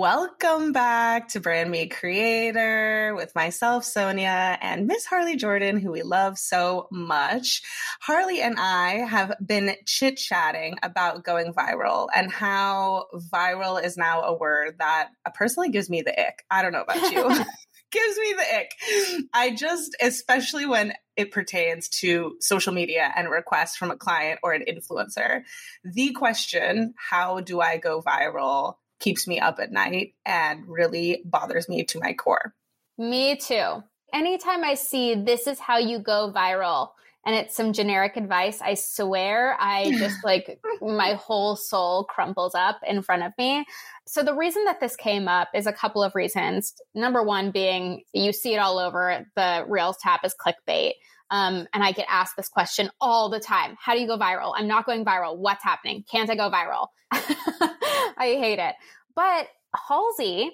Welcome back to Brand Meet Creator with myself, Sonia, and Miss Harley Jordan, who we love so much. Harley and I have been chit chatting about going viral and how viral is now a word that personally gives me the ick. I don't know about you. gives me the ick. I just, especially when it pertains to social media and requests from a client or an influencer, the question, how do I go viral? Keeps me up at night and really bothers me to my core. Me too. Anytime I see this is how you go viral and it's some generic advice, I swear I just like my whole soul crumples up in front of me. So the reason that this came up is a couple of reasons. Number one being you see it all over the Reels tab is clickbait. Um, and I get asked this question all the time. How do you go viral? I'm not going viral. What's happening? Can't I go viral? I hate it. But Halsey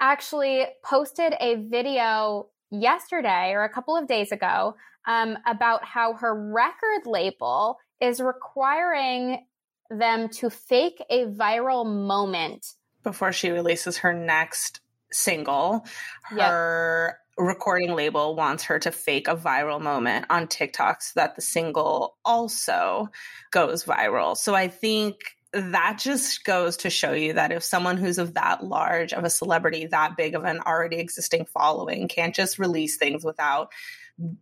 actually posted a video yesterday or a couple of days ago um, about how her record label is requiring them to fake a viral moment before she releases her next single. Her yep recording label wants her to fake a viral moment on TikTok so that the single also goes viral. So I think that just goes to show you that if someone who's of that large of a celebrity, that big of an already existing following, can't just release things without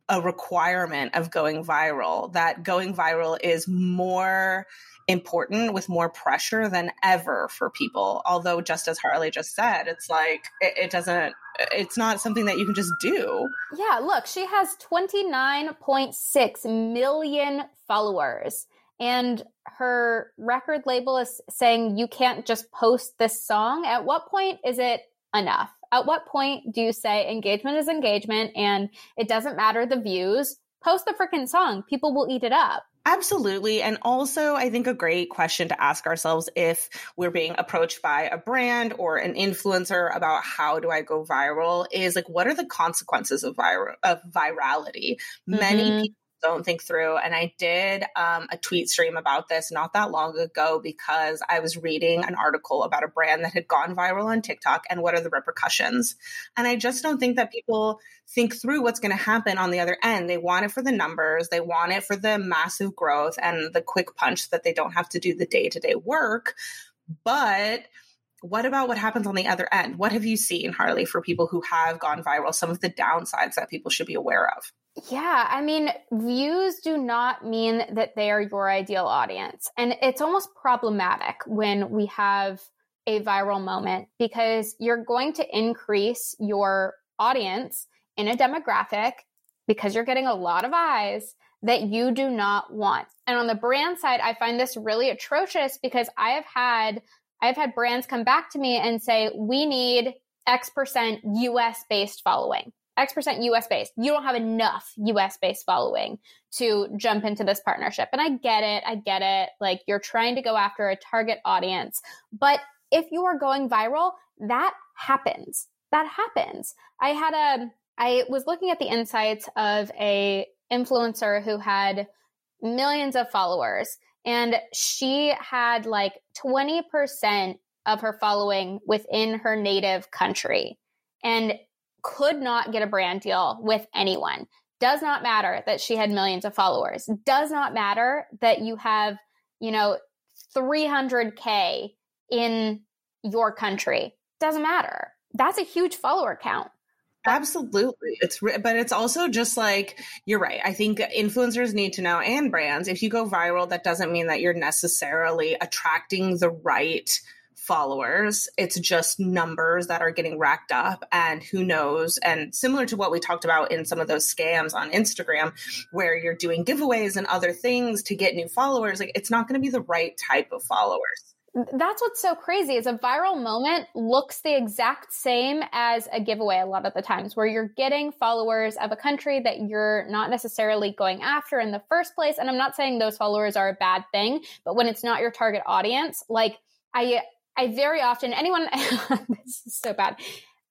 a requirement of going viral, that going viral is more important with more pressure than ever for people. Although, just as Harley just said, it's like it, it doesn't it's not something that you can just do. Yeah, look, she has 29.6 million followers. And her record label is saying you can't just post this song. At what point is it enough? At what point do you say engagement is engagement and it doesn't matter the views? Post the freaking song. People will eat it up. Absolutely. And also, I think a great question to ask ourselves if we're being approached by a brand or an influencer about how do I go viral is like, what are the consequences of, viral of virality? Mm-hmm. Many people don't think through. And I did um, a tweet stream about this not that long ago because I was reading an article about a brand that had gone viral on TikTok and what are the repercussions. And I just don't think that people think through what's going to happen on the other end. They want it for the numbers, they want it for the massive growth and the quick punch that they don't have to do the day to day work. But what about what happens on the other end? What have you seen, Harley, for people who have gone viral? Some of the downsides that people should be aware of? Yeah, I mean, views do not mean that they are your ideal audience. And it's almost problematic when we have a viral moment because you're going to increase your audience in a demographic because you're getting a lot of eyes that you do not want. And on the brand side, I find this really atrocious because I have had I've had brands come back to me and say, "We need X percent US based following." X percent US based. You don't have enough US based following to jump into this partnership. And I get it. I get it. Like you're trying to go after a target audience. But if you are going viral, that happens. That happens. I had a, I was looking at the insights of a influencer who had millions of followers and she had like 20% of her following within her native country. And could not get a brand deal with anyone. Does not matter that she had millions of followers. Does not matter that you have, you know, 300K in your country. Doesn't matter. That's a huge follower count. Absolutely. It's but it's also just like you're right. I think influencers need to know and brands if you go viral that doesn't mean that you're necessarily attracting the right followers. It's just numbers that are getting racked up, and who knows? And similar to what we talked about in some of those scams on Instagram, where you're doing giveaways and other things to get new followers, like it's not going to be the right type of followers. that's what's so crazy is a viral moment looks the exact same as a giveaway a lot of the times where you're getting followers of a country that you're not necessarily going after in the first place and i'm not saying those followers are a bad thing but when it's not your target audience like i i very often anyone this is so bad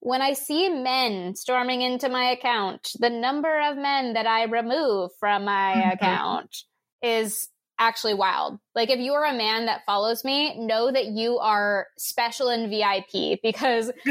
when I see men storming into my account, the number of men that I remove from my mm-hmm. account is actually wild. Like if you're a man that follows me, know that you are special and VIP because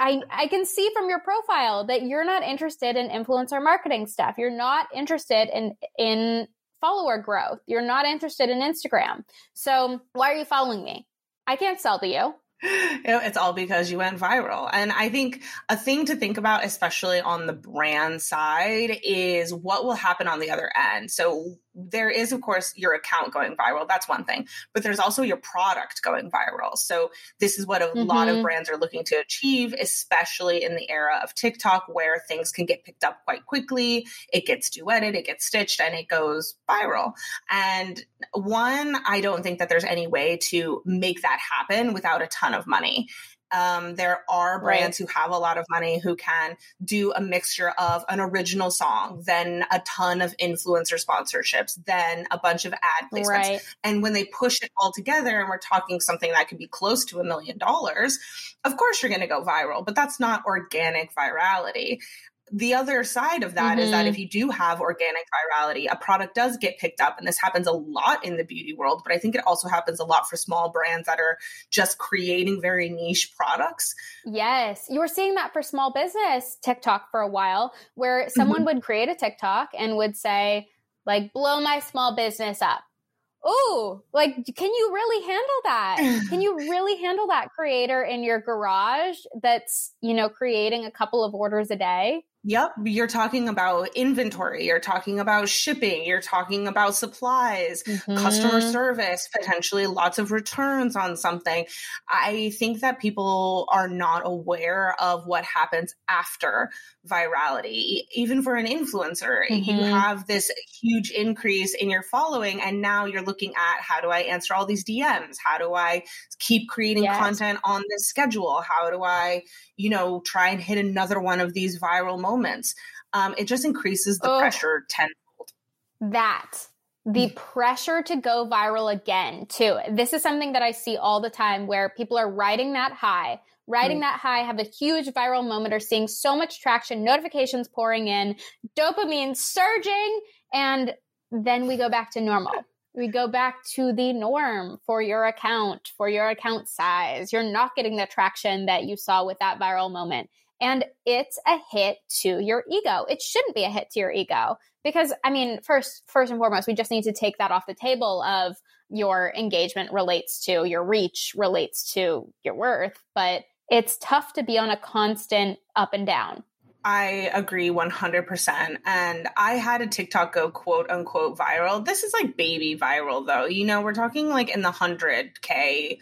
I I can see from your profile that you're not interested in influencer marketing stuff. You're not interested in in follower growth. You're not interested in Instagram. So, why are you following me? I can't sell to you it's all because you went viral. And I think a thing to think about, especially on the brand side, is what will happen on the other end. So there is, of course, your account going viral. That's one thing. But there's also your product going viral. So this is what a mm-hmm. lot of mm-hmm. brands are looking to achieve, especially in the era of TikTok where things can get picked up quite quickly. It gets duetted, it gets stitched, and it goes viral. And one, I don't think that there's any way to make that happen without a ton of money. Um, there are brands right. who have a lot of money who can do a mixture of an original song, then a ton of influencer sponsorships, then a bunch of ad placements. Right. And when they push it all together and we're talking something that could be close to a million dollars, of course you're going to go viral, but that's not organic virality the other side of that mm-hmm. is that mm-hmm. if you do have organic virality, a product does get picked up. And this happens a lot in the beauty world, but I think it also happens a lot for small brands that are just creating very niche products. Yes. You were seeing that for small business TikTok for a while, where someone mm-hmm. would create a TikTok and would say, like, blow my small business up. Oh, like, can you really handle that? Can you really handle that creator in your garage that's, you know, creating a couple of orders a day? Yep. You're talking about inventory. You're talking about shipping. You're talking about supplies, mm-hmm. customer service, potentially lots of returns on something. I think that people are not aware of what happens after virality. Even for an influencer, mm-hmm. you have this huge increase in your following, and now you're looking at how do I answer all these DMs? How do I keep creating yes. content on this schedule? How do I, you know, try and hit another one of these viral moments. Um, it just increases the pressure tenfold. That the mm. pressure to go viral again too. This is something that I see all the time where people are riding that high, riding mm. that high, have a huge viral moment, are seeing so much traction, notifications pouring in, dopamine surging, and then we go back to normal. We go back to the norm for your account, for your account size. You're not getting the traction that you saw with that viral moment. And it's a hit to your ego. It shouldn't be a hit to your ego because I mean, first first and foremost, we just need to take that off the table of your engagement relates to your reach relates to your worth, but it's tough to be on a constant up and down. I agree 100%. And I had a TikTok go quote unquote viral. This is like baby viral though. You know, we're talking like in the 100K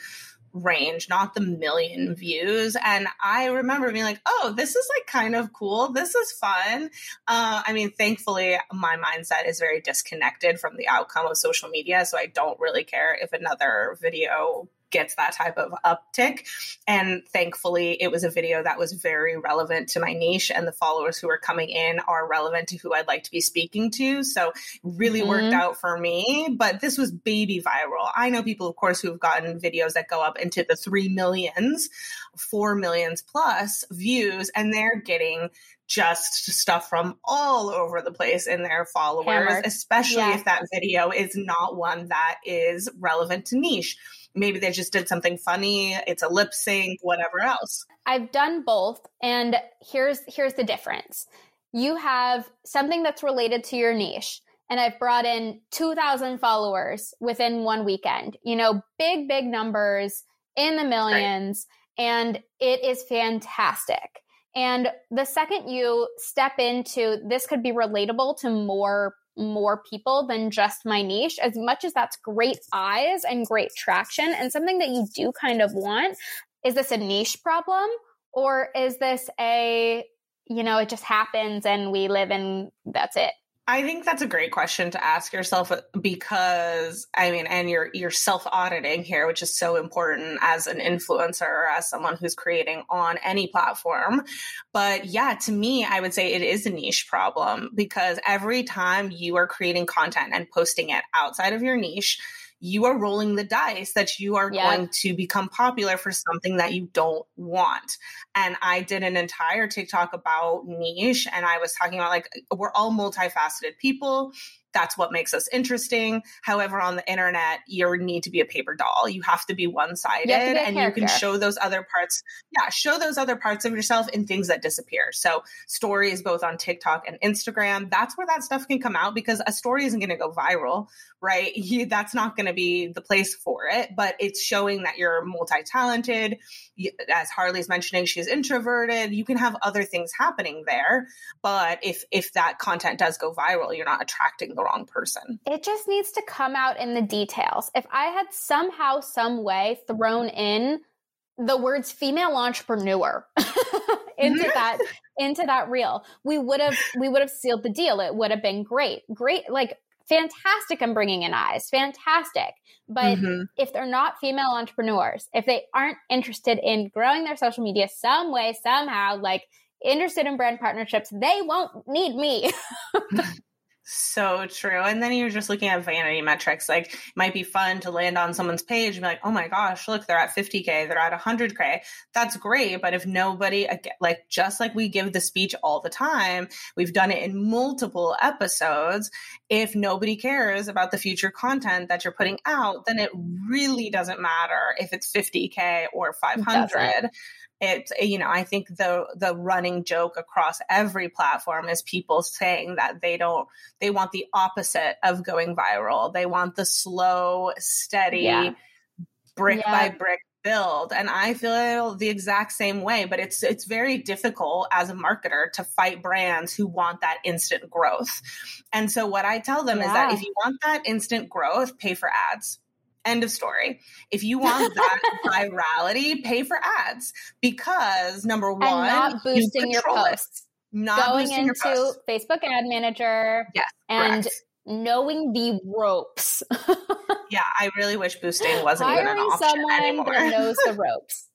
range, not the million views. And I remember being like, oh, this is like kind of cool. This is fun. Uh, I mean, thankfully, my mindset is very disconnected from the outcome of social media. So I don't really care if another video gets that type of uptick. And thankfully, it was a video that was very relevant to my niche, and the followers who are coming in are relevant to who I'd like to be speaking to. So, really mm-hmm. worked out for me. But this was baby viral. I know people, of course, who have gotten videos that go up into the three millions, four millions plus views, and they're getting just stuff from all over the place in their followers, Hammered. especially yeah. if that video is not one that is relevant to niche maybe they just did something funny it's a lip sync whatever else i've done both and here's here's the difference you have something that's related to your niche and i've brought in 2000 followers within one weekend you know big big numbers in the millions right. and it is fantastic and the second you step into this could be relatable to more more people than just my niche, as much as that's great eyes and great traction and something that you do kind of want, is this a niche problem or is this a, you know, it just happens and we live in that's it? I think that's a great question to ask yourself uh, because I mean, and you're you're self auditing here, which is so important as an influencer or as someone who's creating on any platform. But yeah, to me, I would say it is a niche problem because every time you are creating content and posting it outside of your niche, you are rolling the dice that you are yeah. going to become popular for something that you don't want. And I did an entire TikTok about niche and I was talking about like, we're all multifaceted people that's what makes us interesting. However, on the internet, you need to be a paper doll. You have to be one sided and you can show those other parts. Yeah, show those other parts of yourself in things that disappear. So, stories both on TikTok and Instagram, that's where that stuff can come out because a story isn't going to go viral, right? You, that's not going to be the place for it, but it's showing that you're multi talented. As Harley's mentioning, she's introverted. You can have other things happening there. But if, if that content does go viral, you're not attracting the the wrong person. It just needs to come out in the details. If I had somehow, some way thrown in the words female entrepreneur into that into that reel, we would have we would have sealed the deal. It would have been great. Great like fantastic I'm bringing in eyes, fantastic. But mm-hmm. if they're not female entrepreneurs, if they aren't interested in growing their social media some way, somehow, like interested in brand partnerships, they won't need me. So true. And then you're just looking at vanity metrics. Like, it might be fun to land on someone's page and be like, oh my gosh, look, they're at 50K, they're at 100K. That's great. But if nobody, like, just like we give the speech all the time, we've done it in multiple episodes. If nobody cares about the future content that you're putting out, then it really doesn't matter if it's 50K or 500 it you know i think the the running joke across every platform is people saying that they don't they want the opposite of going viral they want the slow steady yeah. brick yeah. by brick build and i feel the exact same way but it's it's very difficult as a marketer to fight brands who want that instant growth and so what i tell them yeah. is that if you want that instant growth pay for ads End of story. If you want that virality, pay for ads because number one, and not boosting you your posts. It. Not going into Facebook Ad Manager. Yes, and correct. knowing the ropes. yeah, I really wish boosting wasn't Hiring even an option someone anymore. that knows the ropes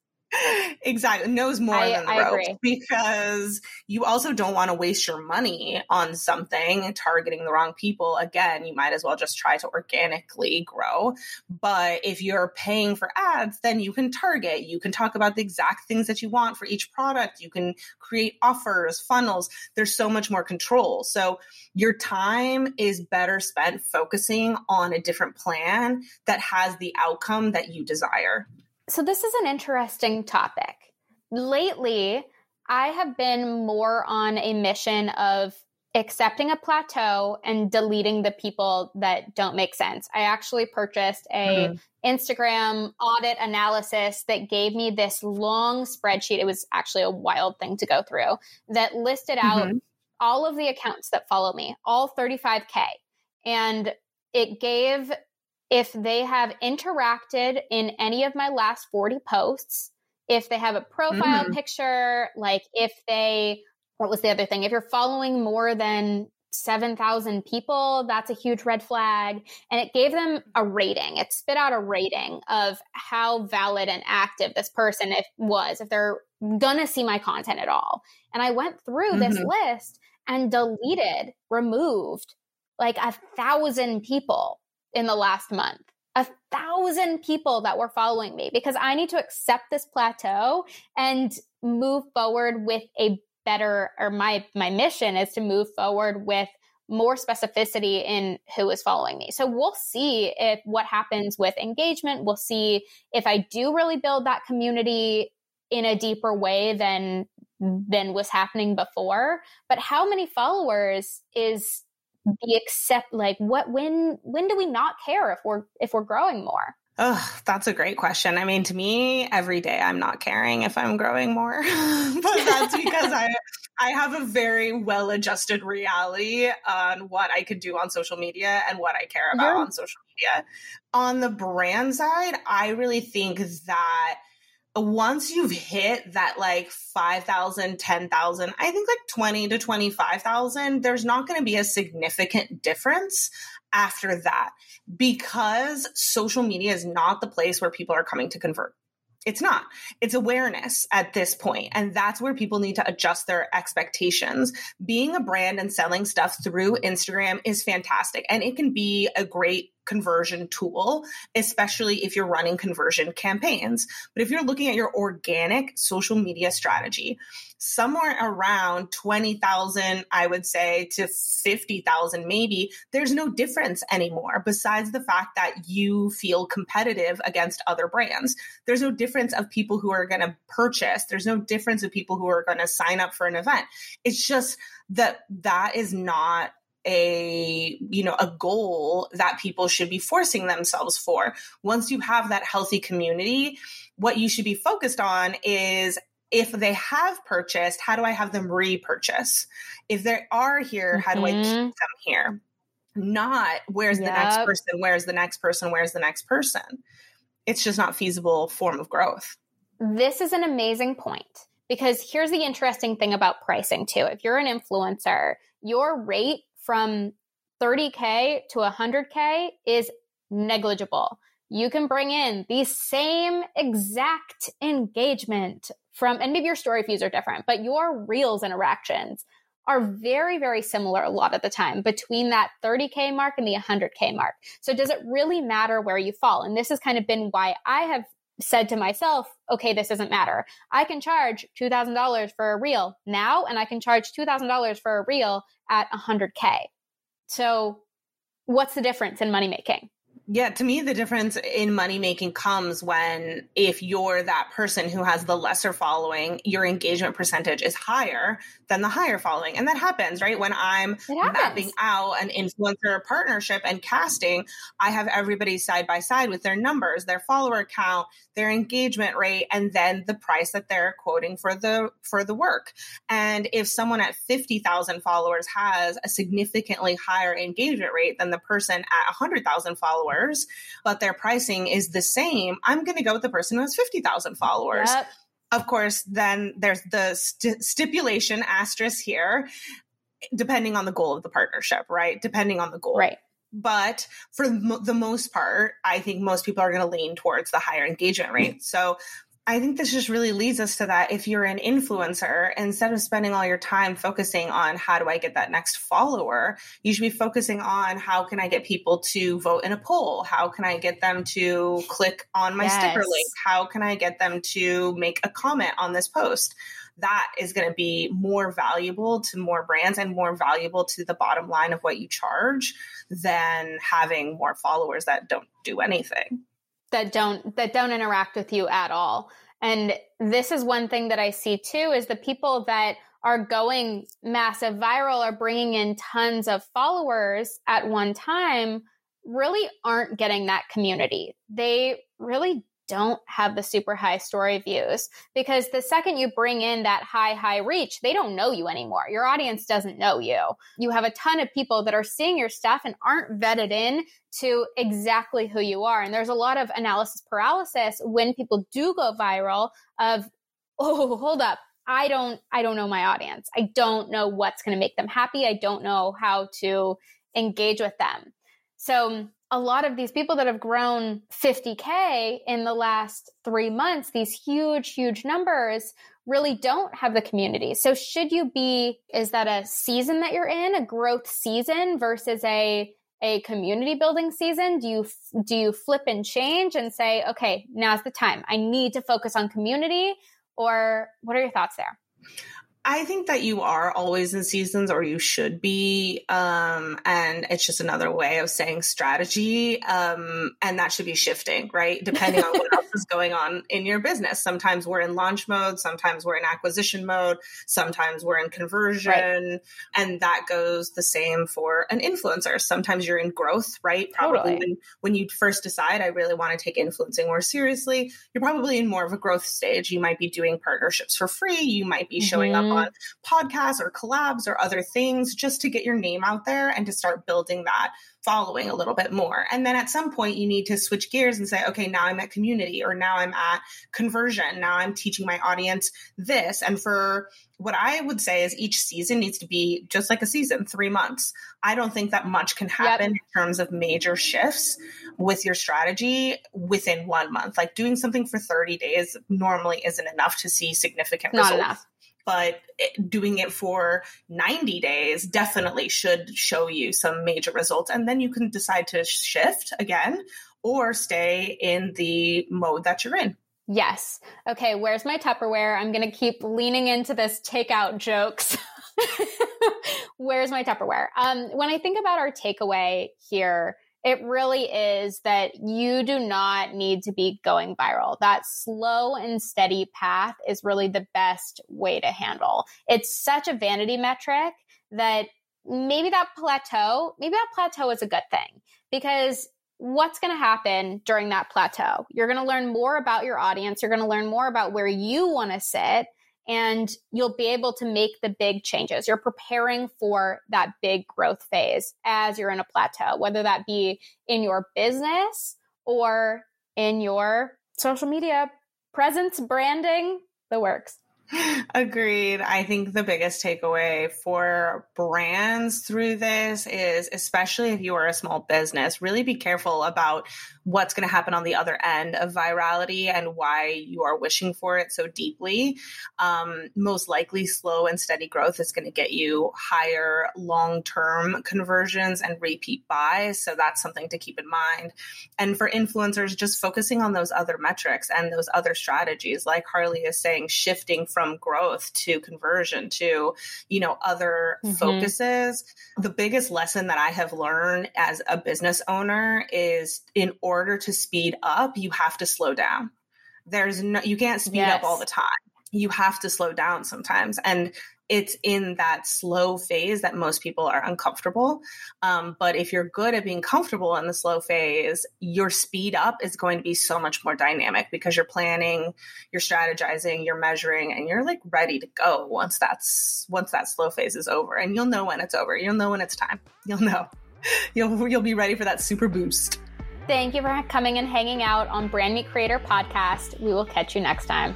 exactly. Knows more I, than the I ropes agree. because you also don't want to waste your money on something targeting the wrong people. Again you might as well just try to organically grow. But if you're paying for ads then you can target. You can talk about the exact things that you want for each product. You can create offers funnels. There's so much more control. So your time is better spent focusing on a different plan that has the outcome that you desire so, this is an interesting topic. Lately, I have been more on a mission of accepting a plateau and deleting the people that don't make sense. I actually purchased a mm-hmm. Instagram audit analysis that gave me this long spreadsheet. It was actually a wild thing to go through that listed out mm-hmm. all of the accounts that follow me, all 35k. And it gave if they have interacted in any of my last 40 posts, if they have a profile mm. picture, like if they, what was the other thing? If you're following more than 7,000 people, that's a huge red flag. And it gave them a rating. It spit out a rating of how valid and active this person if, was, if they're gonna see my content at all. And I went through mm-hmm. this list and deleted, removed like a thousand people in the last month. A thousand people that were following me because I need to accept this plateau and move forward with a better or my my mission is to move forward with more specificity in who is following me. So we'll see if what happens with engagement. We'll see if I do really build that community in a deeper way than than was happening before. But how many followers is the accept like what when when do we not care if we're if we're growing more Oh, that's a great question. I mean, to me, every day I'm not caring if I'm growing more, but that's because I I have a very well-adjusted reality on what I could do on social media and what I care about on social media. On the brand side, I really think that once you've hit that like 5,000, 10,000, I think like 20 to 25,000, there's not going to be a significant difference after that because social media is not the place where people are coming to convert. It's not. It's awareness at this point, And that's where people need to adjust their expectations. Being a brand and selling stuff through Instagram is fantastic. And it can be a great conversion tool, especially if you're running conversion campaigns. But if you're looking at your organic social media strategy, somewhere around 20,000, I would say, to 50,000 maybe, there's no difference anymore besides the fact that you feel competitive against other brands. There's no difference of people who are going to purchase. There's no difference of people who are going to sign up for an event. It's just that that is not a you know a goal that people should be forcing themselves for once you have that healthy community what you should be focused on is if they have purchased how do i have them repurchase if they are here mm-hmm. how do i keep mm-hmm. them here not where's yep. the next person where's the next person where's the next person it's just not feasible form of growth this is an amazing point because here's the interesting thing about pricing too if you're an influencer your rate from 30K to 100K is negligible. You can bring in the same exact engagement from, and maybe your story views are different, but your reels interactions are very, very similar a lot of the time between that 30K mark and the 100K mark. So does it really matter where you fall? And this has kind of been why I have said to myself, okay, this doesn't matter. I can charge $2,000 for a reel now, and I can charge $2,000 for a reel at 100K. So, what's the difference in money making? Yeah, to me, the difference in money making comes when if you're that person who has the lesser following, your engagement percentage is higher than the higher following. And that happens, right? When I'm mapping out an influencer partnership and casting, I have everybody side by side with their numbers, their follower count, their engagement rate, and then the price that they're quoting for the for the work. And if someone at 50,000 followers has a significantly higher engagement rate than the person at 100,000 followers, followers, but their pricing is the same, I'm going to go with the person who has 50,000 followers. Yep. Of course, then there's the st- stipulation asterisk here, depending on the goal of the partnership, right? Depending on the goal. Right. But for the most part, I think most people are going to lean towards the higher engagement rate. So I think this just really leads us to that. If you're an influencer, instead of spending all your time focusing on how do I get that next follower, you should be focusing on how can I get people to vote in a poll? How can I get them to click on my yes. sticker link? How can I get them to make a comment on this post? That is going to be more valuable to more brands and more valuable to the bottom line of what you charge than having more followers that don't do anything that don't that don't interact with you at all. And this is one thing that I see too is the people that are going massive viral or bringing in tons of followers at one time really aren't getting that community. They really don't have the super high story views because the second you bring in that high, high reach, they don't know you anymore. Your audience doesn't know you. You have a ton of people that are seeing your stuff and aren't vetted in to exactly who you are. And there's a lot of analysis paralysis when people do go viral of, oh, hold up. I don't, I don't know my audience. I don't know what's going to make them happy. I don't know how to engage with them. So a lot of these people that have grown 50K in the last three months, these huge, huge numbers, really don't have the community. So, should you be, is that a season that you're in, a growth season versus a a community building season? Do you do you flip and change and say okay now's the time. I need to focus on community or what are your thoughts there I think that you are always in seasons or you should be. Um, and it's just another way of saying strategy. Um, and that should be shifting, right? Depending on what else is going on in your business. Sometimes we're in launch mode, sometimes we're in acquisition mode, sometimes we're in conversion. Right. And that goes the same for an influencer. Sometimes you're in growth, right? Probably totally. when, when you first decide, I really want to take influencing more seriously, you're probably in more of a growth stage. You might be doing partnerships for free. You might be showing mm-hmm. up on podcasts or collabs or other things just to get your name out there and to start building that following a little bit more. And then at some point, you need to switch gears and say, okay, now I'm at community or now I'm at conversion. Now I'm teaching my audience this. And for what I would say is each season needs to be just like a season, three months. I don't think that much can happen yep. in terms of major shifts with your strategy within one month. Like doing something for 30 days normally isn't enough to see significant Not results. Enough but doing it for 90 days definitely should show you some major results. And then you can decide to shift again or stay in the mode that you're in. Yes. Okay, where's my Tupperware? I'm going to keep leaning into this takeout jokes. where's my Tupperware? Um, when I think about our takeaway here, it really is that you do not need to be going viral. That slow and steady path is really the best way to handle. It's such a vanity metric that maybe that plateau, maybe that plateau is a good thing because what's going to happen during that plateau? You're going to learn more about your audience. You're going to learn more about where you want to sit and you'll be able to make the big changes. You're preparing for that big growth phase as you're in a plateau, whether that be in your business or in your social media presence, branding, the works. Agreed. I think the biggest takeaway for brands through this is, especially if you are a small business, really be careful about what's going to happen on the other end of virality and why you are wishing for it so deeply. Um, most likely, slow and steady growth is going to get you higher long term conversions and repeat buys. So that's something to keep in mind. And for influencers, just focusing on those other metrics and those other strategies, like Harley is saying, shifting from growth to conversion to, you know, other mm-hmm. focuses. The biggest lesson that I have learned as a business owner is in order to speed up, you have to slow down. There's no, you can't speed yes. up all the time. You have to slow down sometimes. And it's in that slow phase that most people are uncomfortable. Um, but if you're good at being comfortable in the slow phase, your speed up is going to be so much more dynamic because you're planning, you're strategizing, you're measuring, and you're like ready to go once that's once that slow phase is over. And you'll know when it's over. You'll know when it's time. You'll know. You'll you'll be ready for that super boost. Thank you for coming and hanging out on Brand Meet Creator podcast. We will catch you next time.